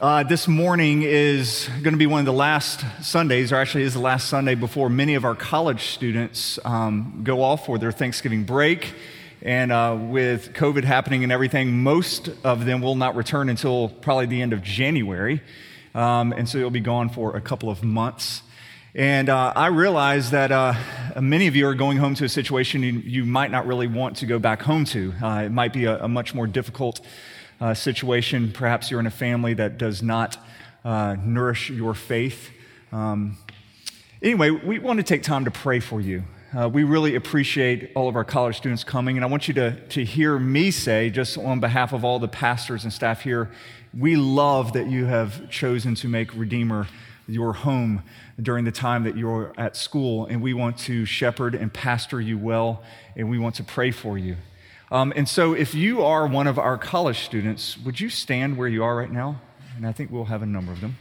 Uh, this morning is going to be one of the last Sundays, or actually is the last Sunday before many of our college students um, go off for their Thanksgiving break. And uh, with COVID happening and everything, most of them will not return until probably the end of January. Um, and so they'll be gone for a couple of months. And uh, I realize that uh, many of you are going home to a situation you, you, might not really want to go back home to. Uh, it might be a, a much more difficult uh, situation. Perhaps you're in a family that does not uh, nourish your faith. Um, anyway, we want to take time to pray for you. Uh, we really appreciate all of our college students coming, and I want you to, to hear me say, just on behalf of all the pastors and staff here, we love that you have chosen to make Redeemer your home during the time that you're at school, and we want to shepherd and pastor you well, and we want to pray for you. Um, and so, if you are one of our college students, would you stand where you are right now? And I think we'll have a number of them.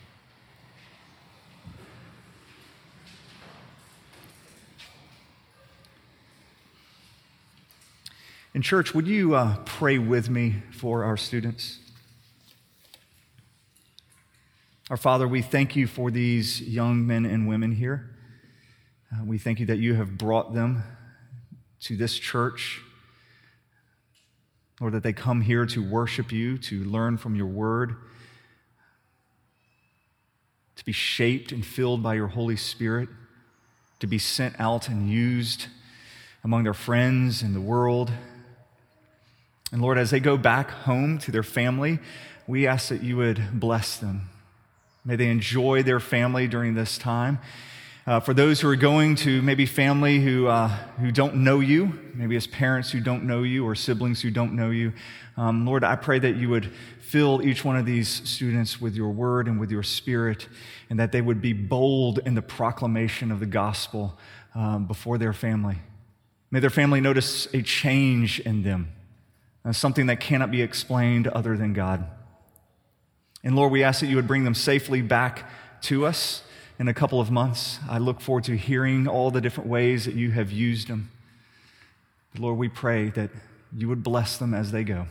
In church, would you uh, pray with me for our students? Our Father, we thank you for these young men and women here. Uh, we thank you that you have brought them to this church Lord, that they come here to worship you, to learn from your word, to be shaped and filled by your Holy Spirit, to be sent out and used among their friends and the world. And Lord, as they go back home to their family, we ask that you would bless them. May they enjoy their family during this time. Uh, for those who are going to maybe family who, uh, who don't know you, maybe as parents who don't know you or siblings who don't know you, um, Lord, I pray that you would fill each one of these students with your word and with your spirit, and that they would be bold in the proclamation of the gospel um, before their family. May their family notice a change in them, uh, something that cannot be explained other than God. And Lord, we ask that you would bring them safely back to us in a couple of months. I look forward to hearing all the different ways that you have used them. Lord, we pray that you would bless them as they go.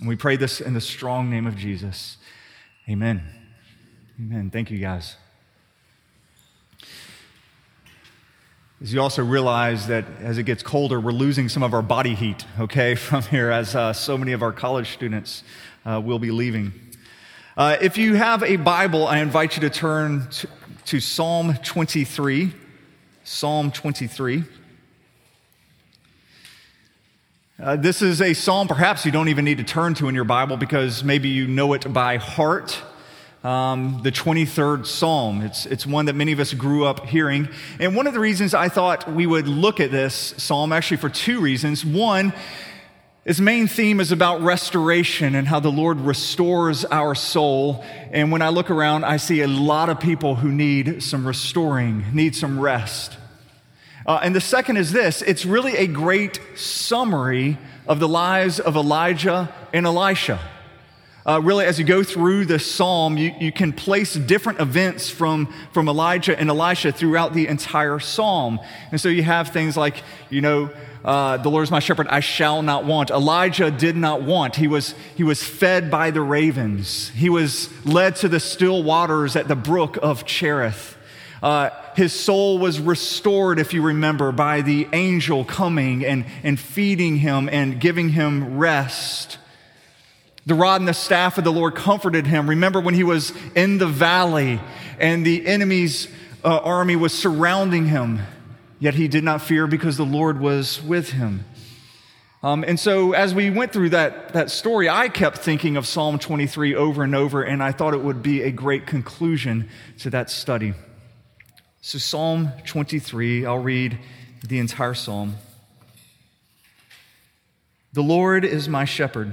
And we pray this in the strong name of Jesus. Amen. Amen. Thank you, guys. As you also realize that as it gets colder, we're losing some of our body heat, okay, from here, as uh, so many of our college students uh, will be leaving. Uh, if you have a Bible, I invite you to turn to, to Psalm 23. Psalm 23. Uh, this is a psalm perhaps you don't even need to turn to in your Bible because maybe you know it by heart. Um, the 23rd Psalm. It's, it's one that many of us grew up hearing. And one of the reasons I thought we would look at this psalm, actually, for two reasons. One, its main theme is about restoration and how the Lord restores our soul. And when I look around, I see a lot of people who need some restoring, need some rest. Uh, and the second is this it's really a great summary of the lives of Elijah and Elisha. Uh, really, as you go through the psalm, you, you can place different events from, from Elijah and Elisha throughout the entire psalm. And so you have things like, you know, uh, the Lord is my shepherd, I shall not want. Elijah did not want. He was, he was fed by the ravens, he was led to the still waters at the brook of Cherith. Uh, his soul was restored, if you remember, by the angel coming and, and feeding him and giving him rest. The rod and the staff of the Lord comforted him. Remember when he was in the valley and the enemy's uh, army was surrounding him Yet he did not fear because the Lord was with him. Um, and so, as we went through that, that story, I kept thinking of Psalm 23 over and over, and I thought it would be a great conclusion to that study. So, Psalm 23, I'll read the entire psalm. The Lord is my shepherd,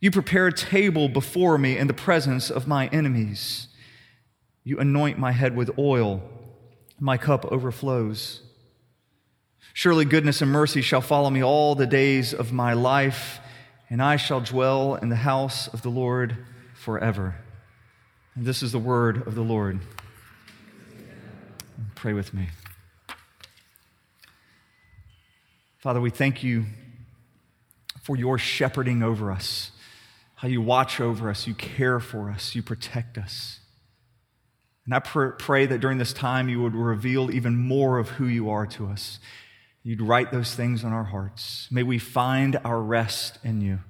You prepare a table before me in the presence of my enemies. You anoint my head with oil, my cup overflows. Surely goodness and mercy shall follow me all the days of my life, and I shall dwell in the house of the Lord forever. And this is the word of the Lord. Pray with me. Father, we thank you for your shepherding over us, how you watch over us, you care for us, you protect us. And I pr- pray that during this time you would reveal even more of who you are to us. You'd write those things on our hearts. May we find our rest in you.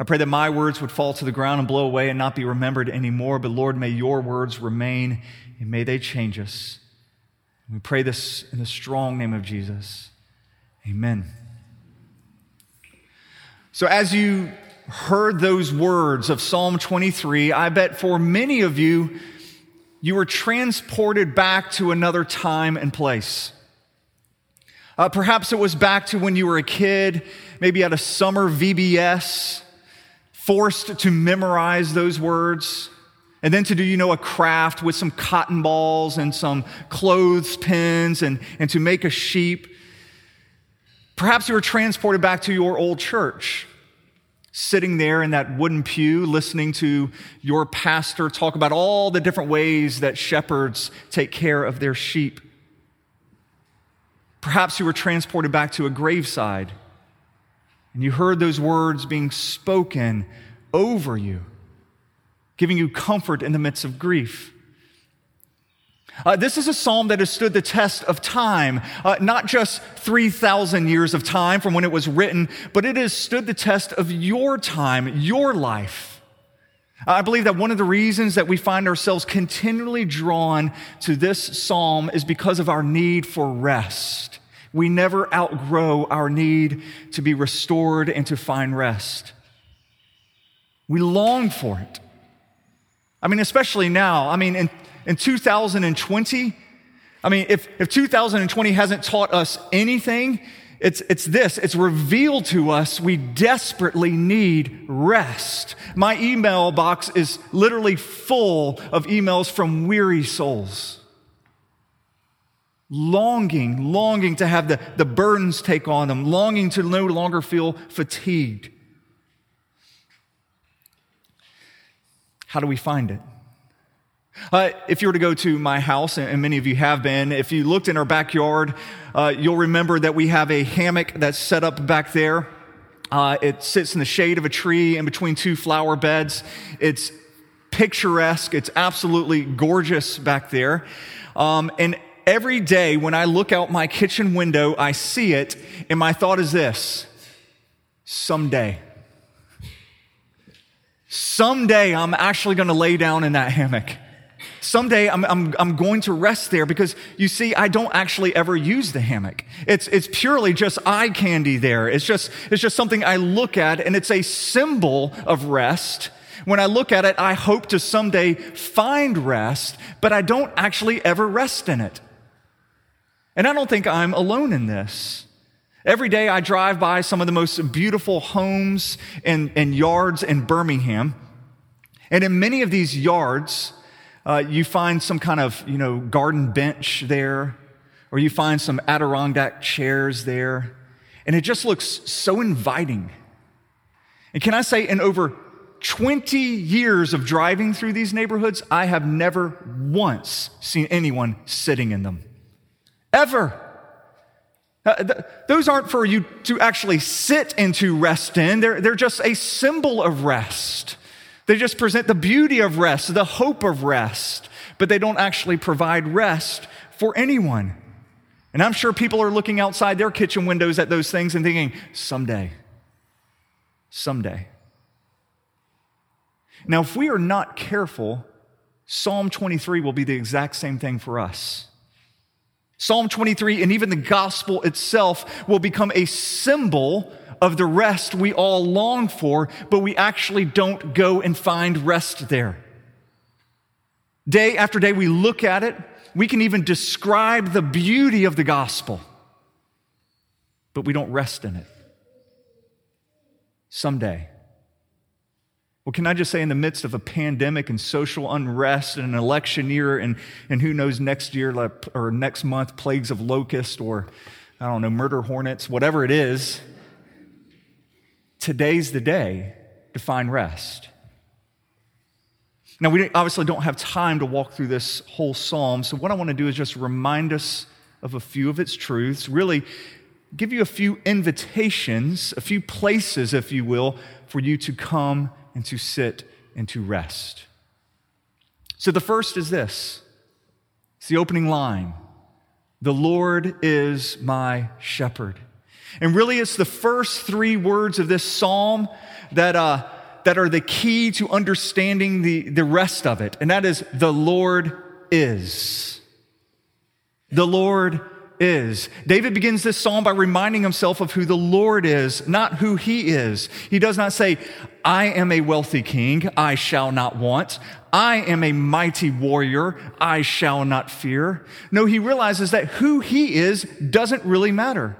I pray that my words would fall to the ground and blow away and not be remembered anymore, but Lord, may your words remain and may they change us. we pray this in the strong name of Jesus. Amen. So, as you heard those words of Psalm 23, I bet for many of you, you were transported back to another time and place. Uh, perhaps it was back to when you were a kid, maybe at a summer VBS, forced to memorize those words, and then to do, you know, a craft with some cotton balls and some clothespins and, and to make a sheep. Perhaps you were transported back to your old church, sitting there in that wooden pew, listening to your pastor talk about all the different ways that shepherds take care of their sheep. Perhaps you were transported back to a graveside and you heard those words being spoken over you, giving you comfort in the midst of grief. Uh, this is a psalm that has stood the test of time, uh, not just 3,000 years of time from when it was written, but it has stood the test of your time, your life. I believe that one of the reasons that we find ourselves continually drawn to this psalm is because of our need for rest. We never outgrow our need to be restored and to find rest. We long for it. I mean, especially now. I mean, in in 2020, I mean, if, if 2020 hasn't taught us anything, it's, it's this it's revealed to us we desperately need rest. My email box is literally full of emails from weary souls. Longing, longing to have the, the burdens take on them, longing to no longer feel fatigued. How do we find it? Uh, if you were to go to my house, and many of you have been, if you looked in our backyard, uh, you'll remember that we have a hammock that's set up back there. Uh, it sits in the shade of a tree in between two flower beds. It's picturesque, it's absolutely gorgeous back there. Um, and every day when I look out my kitchen window, I see it, and my thought is this someday. Someday I'm actually going to lay down in that hammock. Someday I'm, I'm, I'm going to rest there because you see, I don't actually ever use the hammock. It's, it's purely just eye candy there. It's just, it's just something I look at and it's a symbol of rest. When I look at it, I hope to someday find rest, but I don't actually ever rest in it. And I don't think I'm alone in this. Every day I drive by some of the most beautiful homes and, and yards in Birmingham. And in many of these yards, uh, you find some kind of, you know, garden bench there, or you find some Adirondack chairs there, and it just looks so inviting. And can I say, in over 20 years of driving through these neighborhoods, I have never once seen anyone sitting in them. Ever. Uh, th- those aren't for you to actually sit and to rest in, they're, they're just a symbol of rest. They just present the beauty of rest, the hope of rest, but they don't actually provide rest for anyone. And I'm sure people are looking outside their kitchen windows at those things and thinking, someday, someday. Now, if we are not careful, Psalm 23 will be the exact same thing for us. Psalm 23 and even the gospel itself will become a symbol of the rest we all long for, but we actually don't go and find rest there. Day after day, we look at it. We can even describe the beauty of the gospel, but we don't rest in it. Someday. Well, can I just say, in the midst of a pandemic and social unrest and an election year, and, and who knows next year or next month, plagues of locust or, I don't know, murder hornets, whatever it is, today's the day to find rest. Now, we obviously don't have time to walk through this whole psalm, so what I want to do is just remind us of a few of its truths, really give you a few invitations, a few places, if you will, for you to come and to sit and to rest. So the first is this it's the opening line The Lord is my shepherd. And really, it's the first three words of this psalm that, uh, that are the key to understanding the, the rest of it. And that is, the Lord is. The Lord is. David begins this psalm by reminding himself of who the Lord is, not who he is. He does not say, I am a wealthy king, I shall not want. I am a mighty warrior, I shall not fear. No, he realizes that who he is doesn't really matter.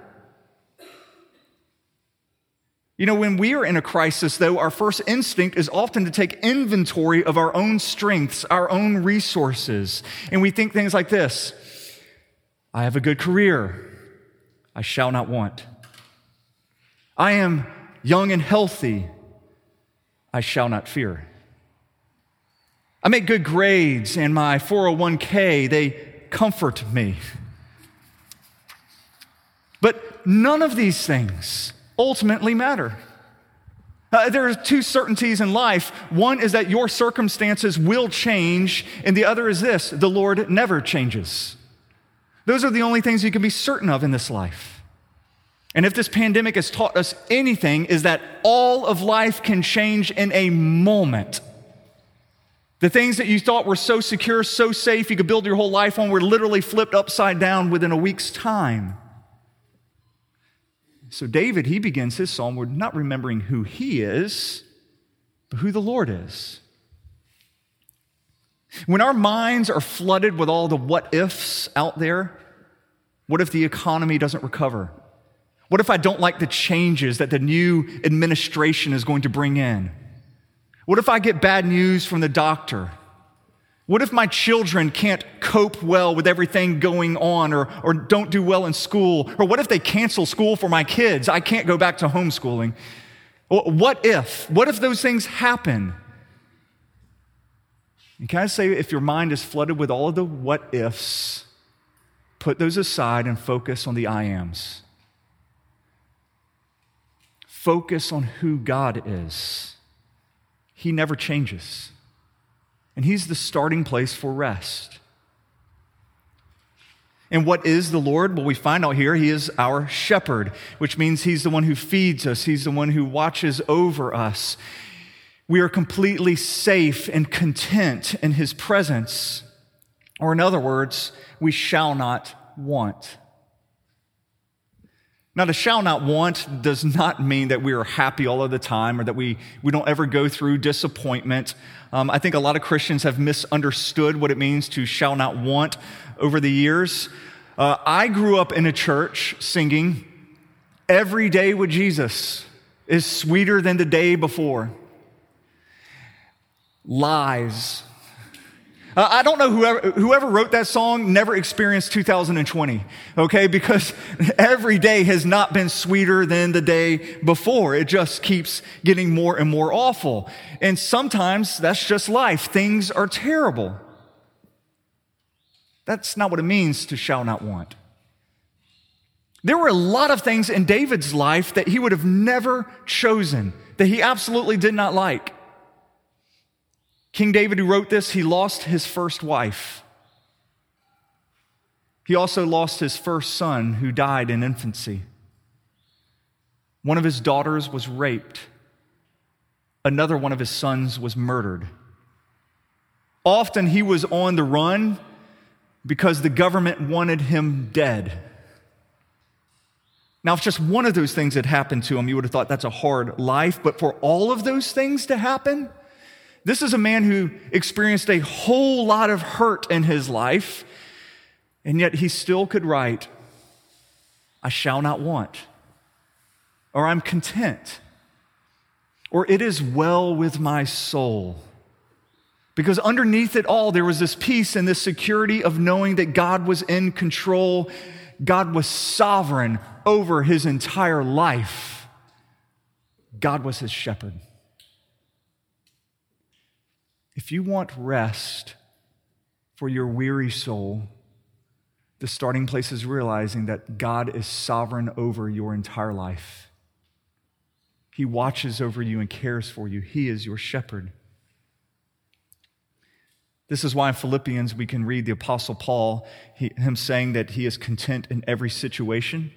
You know, when we are in a crisis, though, our first instinct is often to take inventory of our own strengths, our own resources. And we think things like this I have a good career. I shall not want. I am young and healthy. I shall not fear. I make good grades and my 401k, they comfort me. But none of these things ultimately matter. Uh, there are two certainties in life. One is that your circumstances will change, and the other is this the Lord never changes. Those are the only things you can be certain of in this life. And if this pandemic has taught us anything, is that all of life can change in a moment. The things that you thought were so secure, so safe, you could build your whole life on, were literally flipped upside down within a week's time. So, David, he begins his psalm with not remembering who he is, but who the Lord is. When our minds are flooded with all the what ifs out there, what if the economy doesn't recover? What if I don't like the changes that the new administration is going to bring in? What if I get bad news from the doctor? What if my children can't cope well with everything going on or, or don't do well in school? Or what if they cancel school for my kids? I can't go back to homeschooling. What if? What if those things happen? And can I say, if your mind is flooded with all of the what ifs, put those aside and focus on the I ams. Focus on who God is. He never changes, and He's the starting place for rest. And what is the Lord? Well, we find out here He is our shepherd, which means He's the one who feeds us, He's the one who watches over us. We are completely safe and content in his presence. Or, in other words, we shall not want. Now, to shall not want does not mean that we are happy all of the time or that we, we don't ever go through disappointment. Um, I think a lot of Christians have misunderstood what it means to shall not want over the years. Uh, I grew up in a church singing, Every day with Jesus is sweeter than the day before lies. Uh, I don't know whoever, whoever wrote that song never experienced 2020, okay? Because every day has not been sweeter than the day before. It just keeps getting more and more awful. And sometimes that's just life. Things are terrible. That's not what it means to shall not want. There were a lot of things in David's life that he would have never chosen, that he absolutely did not like. King David, who wrote this, he lost his first wife. He also lost his first son, who died in infancy. One of his daughters was raped, another one of his sons was murdered. Often he was on the run because the government wanted him dead. Now, if just one of those things had happened to him, you would have thought that's a hard life. But for all of those things to happen, this is a man who experienced a whole lot of hurt in his life, and yet he still could write, I shall not want, or I'm content. or it is well with my soul. Because underneath it all, there was this peace and this security of knowing that God was in control. God was sovereign over his entire life. God was his shepherd. If you want rest for your weary soul, the starting place is realizing that God is sovereign over your entire life. He watches over you and cares for you. He is your shepherd. This is why in Philippians we can read the Apostle Paul, he, him saying that he is content in every situation.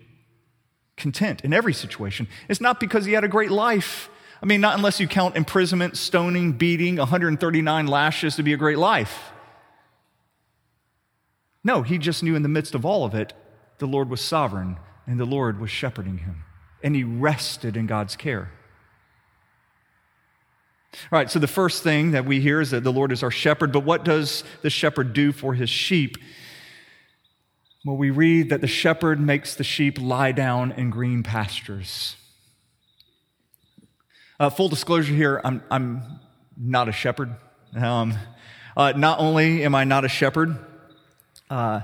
Content in every situation. It's not because he had a great life. I mean, not unless you count imprisonment, stoning, beating, 139 lashes to be a great life. No, he just knew in the midst of all of it, the Lord was sovereign and the Lord was shepherding him. And he rested in God's care. All right, so the first thing that we hear is that the Lord is our shepherd, but what does the shepherd do for his sheep? Well, we read that the shepherd makes the sheep lie down in green pastures. Uh, full disclosure here, I'm, I'm not a shepherd. Um, uh, not only am I not a shepherd, uh,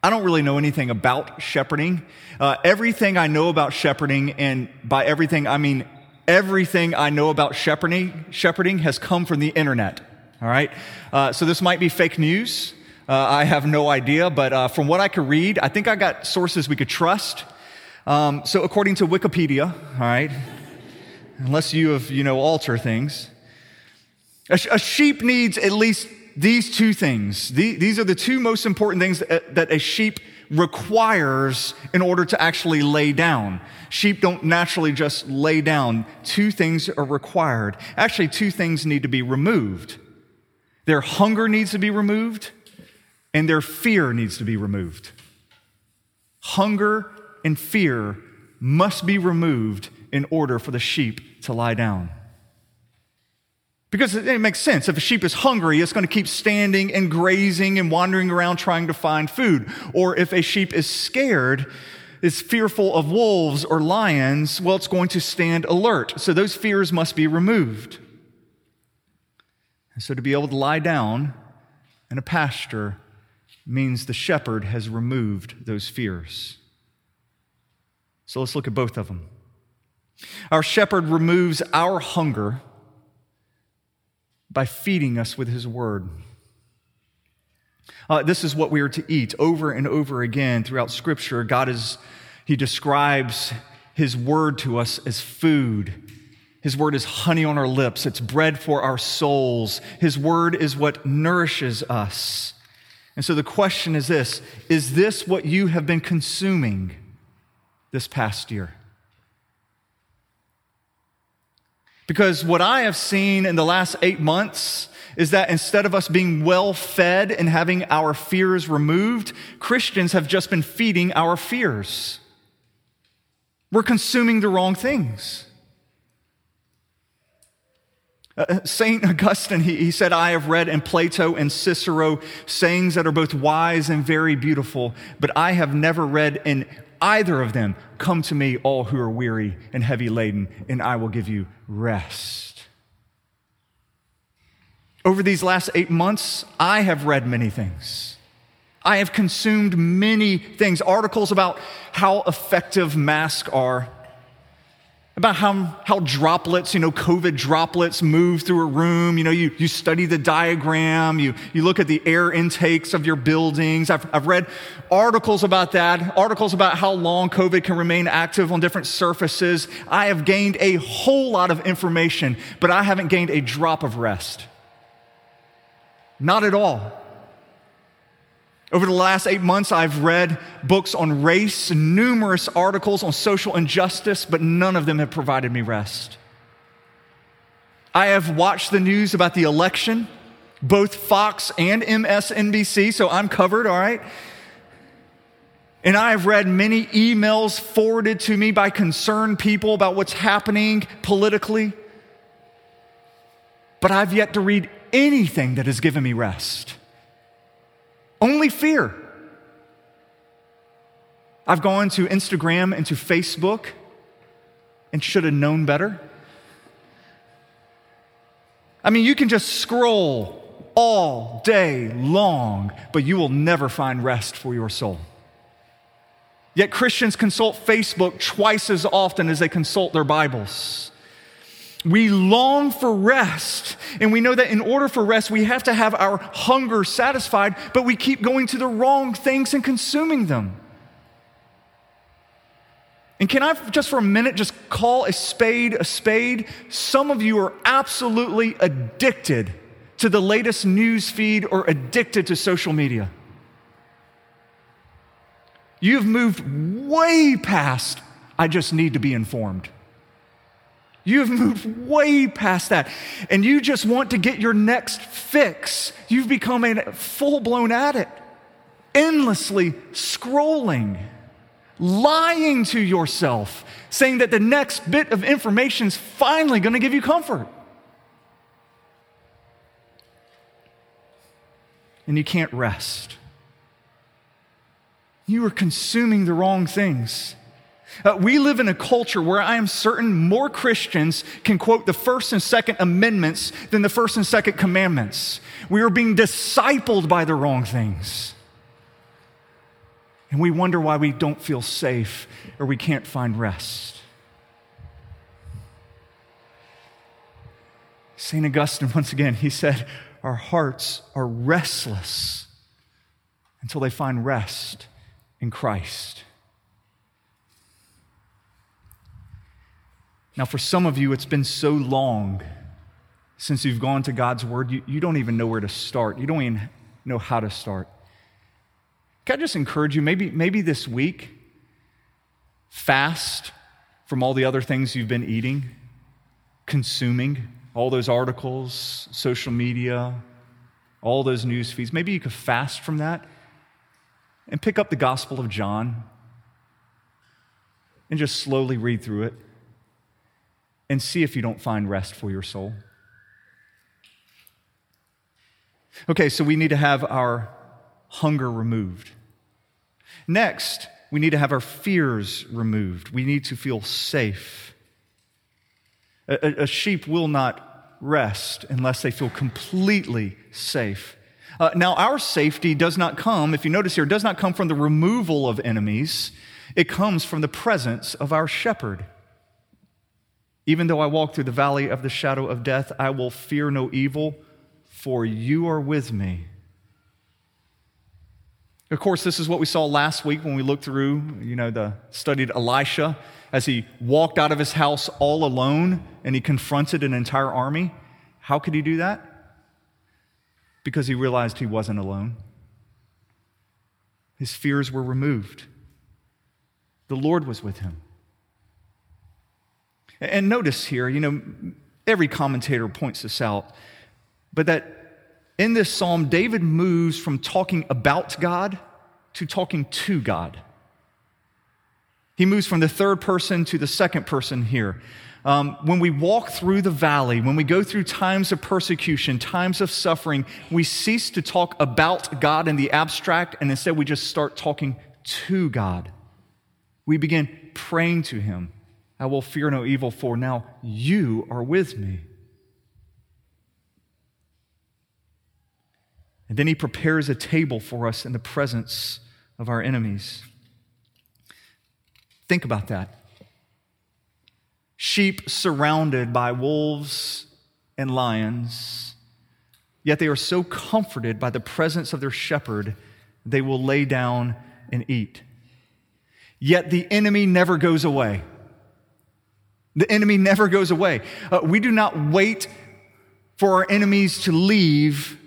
I don't really know anything about shepherding. Uh, everything I know about shepherding, and by everything I mean everything I know about shepherding, shepherding has come from the internet. All right? Uh, so this might be fake news. Uh, I have no idea, but uh, from what I could read, I think I got sources we could trust. Um, so according to Wikipedia, all right, unless you have, you know, alter things, a, a sheep needs at least these two things. The, these are the two most important things that, that a sheep requires in order to actually lay down. Sheep don't naturally just lay down. Two things are required. Actually, two things need to be removed. Their hunger needs to be removed, and their fear needs to be removed. Hunger and fear must be removed in order for the sheep to lie down. Because it makes sense. If a sheep is hungry, it's going to keep standing and grazing and wandering around trying to find food. Or if a sheep is scared, is fearful of wolves or lions, well, it's going to stand alert. So those fears must be removed. And so to be able to lie down in a pasture means the shepherd has removed those fears. So let's look at both of them. Our shepherd removes our hunger by feeding us with his word. Uh, this is what we are to eat over and over again throughout Scripture. God is, He describes His word to us as food. His word is honey on our lips, it's bread for our souls. His word is what nourishes us. And so the question is this Is this what you have been consuming this past year? Because what I have seen in the last eight months is that instead of us being well fed and having our fears removed, Christians have just been feeding our fears. We're consuming the wrong things. Uh, uh St. Augustine, he, he said, I have read in Plato and Cicero sayings that are both wise and very beautiful, but I have never read in either of them, Come to me, all who are weary and heavy laden, and I will give you rest. Over these last eight months, I have read many things. I have consumed many things, articles about how effective masks are about how, how droplets, you know, COVID droplets move through a room. You know, you, you study the diagram, you, you look at the air intakes of your buildings. I've, I've read articles about that, articles about how long COVID can remain active on different surfaces. I have gained a whole lot of information, but I haven't gained a drop of rest. Not at all. Over the last eight months, I've read books on race, numerous articles on social injustice, but none of them have provided me rest. I have watched the news about the election, both Fox and MSNBC, so I'm covered, all right? And I have read many emails forwarded to me by concerned people about what's happening politically. But I've yet to read anything that has given me rest. Only fear. I've gone to Instagram and to Facebook and should have known better. I mean, you can just scroll all day long, but you will never find rest for your soul. Yet Christians consult Facebook twice as often as they consult their Bibles. We long for rest, and we know that in order for rest, we have to have our hunger satisfied, but we keep going to the wrong things and consuming them. And can I just for a minute just call a spade a spade? Some of you are absolutely addicted to the latest news feed or addicted to social media. You've moved way past, I just need to be informed. You've moved way past that. And you just want to get your next fix. You've become a full blown addict, endlessly scrolling, lying to yourself, saying that the next bit of information is finally going to give you comfort. And you can't rest. You are consuming the wrong things. Uh, we live in a culture where I am certain more Christians can quote the First and Second Amendments than the First and Second Commandments. We are being discipled by the wrong things. And we wonder why we don't feel safe or we can't find rest. St. Augustine, once again, he said, Our hearts are restless until they find rest in Christ. Now, for some of you, it's been so long since you've gone to God's Word, you, you don't even know where to start. You don't even know how to start. Can I just encourage you, maybe, maybe this week, fast from all the other things you've been eating, consuming, all those articles, social media, all those news feeds. Maybe you could fast from that and pick up the Gospel of John and just slowly read through it and see if you don't find rest for your soul. Okay, so we need to have our hunger removed. Next, we need to have our fears removed. We need to feel safe. A, a sheep will not rest unless they feel completely safe. Uh, now, our safety does not come, if you notice here, does not come from the removal of enemies, it comes from the presence of our shepherd. Even though I walk through the valley of the shadow of death, I will fear no evil, for you are with me. Of course, this is what we saw last week when we looked through, you know, the studied Elisha as he walked out of his house all alone and he confronted an entire army. How could he do that? Because he realized he wasn't alone. His fears were removed. The Lord was with him. And notice here, you know, every commentator points this out, but that in this psalm, David moves from talking about God to talking to God. He moves from the third person to the second person here. Um, when we walk through the valley, when we go through times of persecution, times of suffering, we cease to talk about God in the abstract, and instead we just start talking to God. We begin praying to Him. I will fear no evil, for now you are with me. And then he prepares a table for us in the presence of our enemies. Think about that. Sheep surrounded by wolves and lions, yet they are so comforted by the presence of their shepherd, they will lay down and eat. Yet the enemy never goes away. The enemy never goes away. Uh, we do not wait for our enemies to leave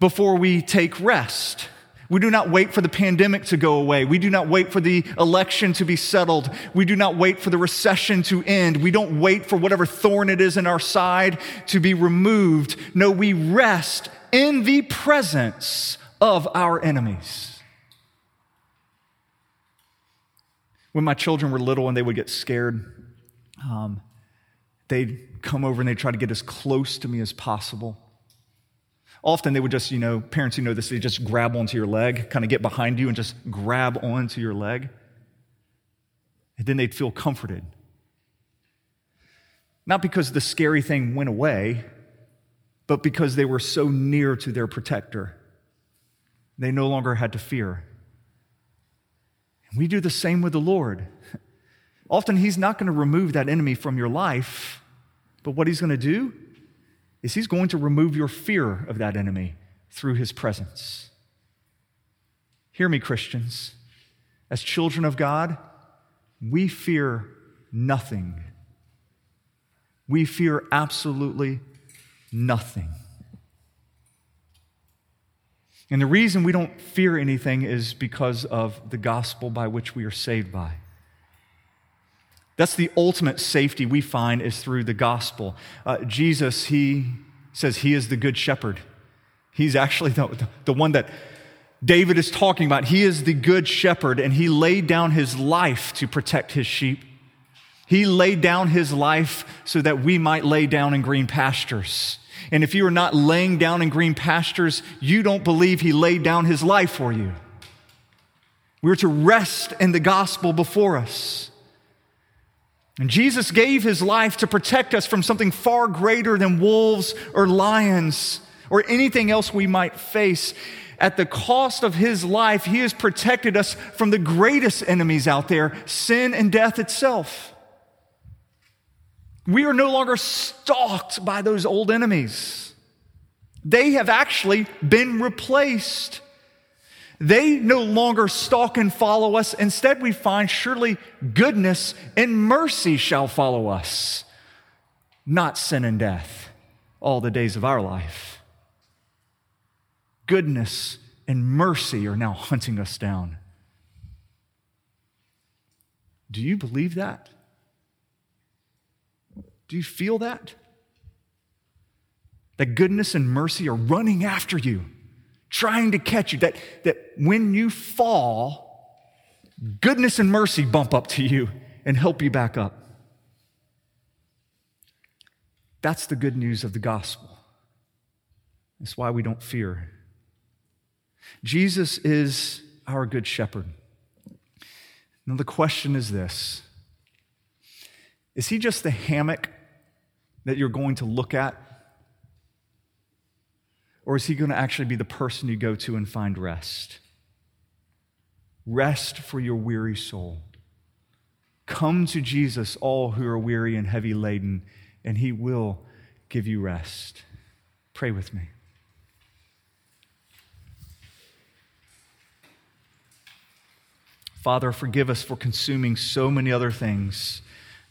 before we take rest. We do not wait for the pandemic to go away. We do not wait for the election to be settled. We do not wait for the recession to end. We don't wait for whatever thorn it is in our side to be removed. No, we rest in the presence of our enemies. When my children were little and they would get scared, um, they'd come over and they'd try to get as close to me as possible. Often they would just, you know, parents who know this, they just grab onto your leg, kind of get behind you and just grab onto your leg. And then they'd feel comforted. Not because the scary thing went away, but because they were so near to their protector. They no longer had to fear. And We do the same with the Lord. Often, He's not going to remove that enemy from your life, but what He's going to do is He's going to remove your fear of that enemy through His presence. Hear me, Christians. As children of God, we fear nothing. We fear absolutely nothing. And the reason we don't fear anything is because of the gospel by which we are saved by. That's the ultimate safety we find is through the gospel. Uh, Jesus, he says he is the good shepherd. He's actually the, the one that David is talking about. He is the good shepherd, and he laid down his life to protect his sheep. He laid down his life so that we might lay down in green pastures. And if you are not laying down in green pastures, you don't believe he laid down his life for you. We're to rest in the gospel before us. And Jesus gave his life to protect us from something far greater than wolves or lions or anything else we might face. At the cost of his life, he has protected us from the greatest enemies out there sin and death itself. We are no longer stalked by those old enemies. They have actually been replaced. They no longer stalk and follow us. Instead, we find surely goodness and mercy shall follow us, not sin and death, all the days of our life. Goodness and mercy are now hunting us down. Do you believe that? Do you feel that? That goodness and mercy are running after you, trying to catch you. That, that when you fall, goodness and mercy bump up to you and help you back up. That's the good news of the gospel. That's why we don't fear. Jesus is our good shepherd. Now, the question is this Is he just the hammock that you're going to look at? Or is he going to actually be the person you go to and find rest? Rest for your weary soul. Come to Jesus, all who are weary and heavy laden, and he will give you rest. Pray with me. Father, forgive us for consuming so many other things,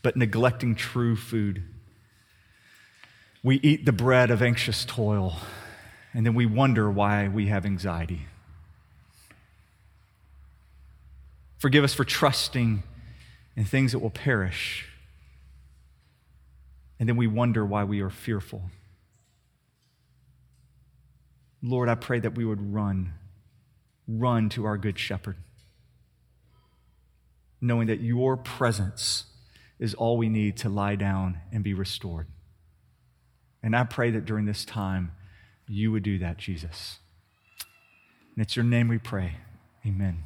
but neglecting true food. We eat the bread of anxious toil, and then we wonder why we have anxiety. Forgive us for trusting in things that will perish, and then we wonder why we are fearful. Lord, I pray that we would run, run to our good shepherd, knowing that your presence is all we need to lie down and be restored. And I pray that during this time, you would do that, Jesus. And it's your name we pray. Amen.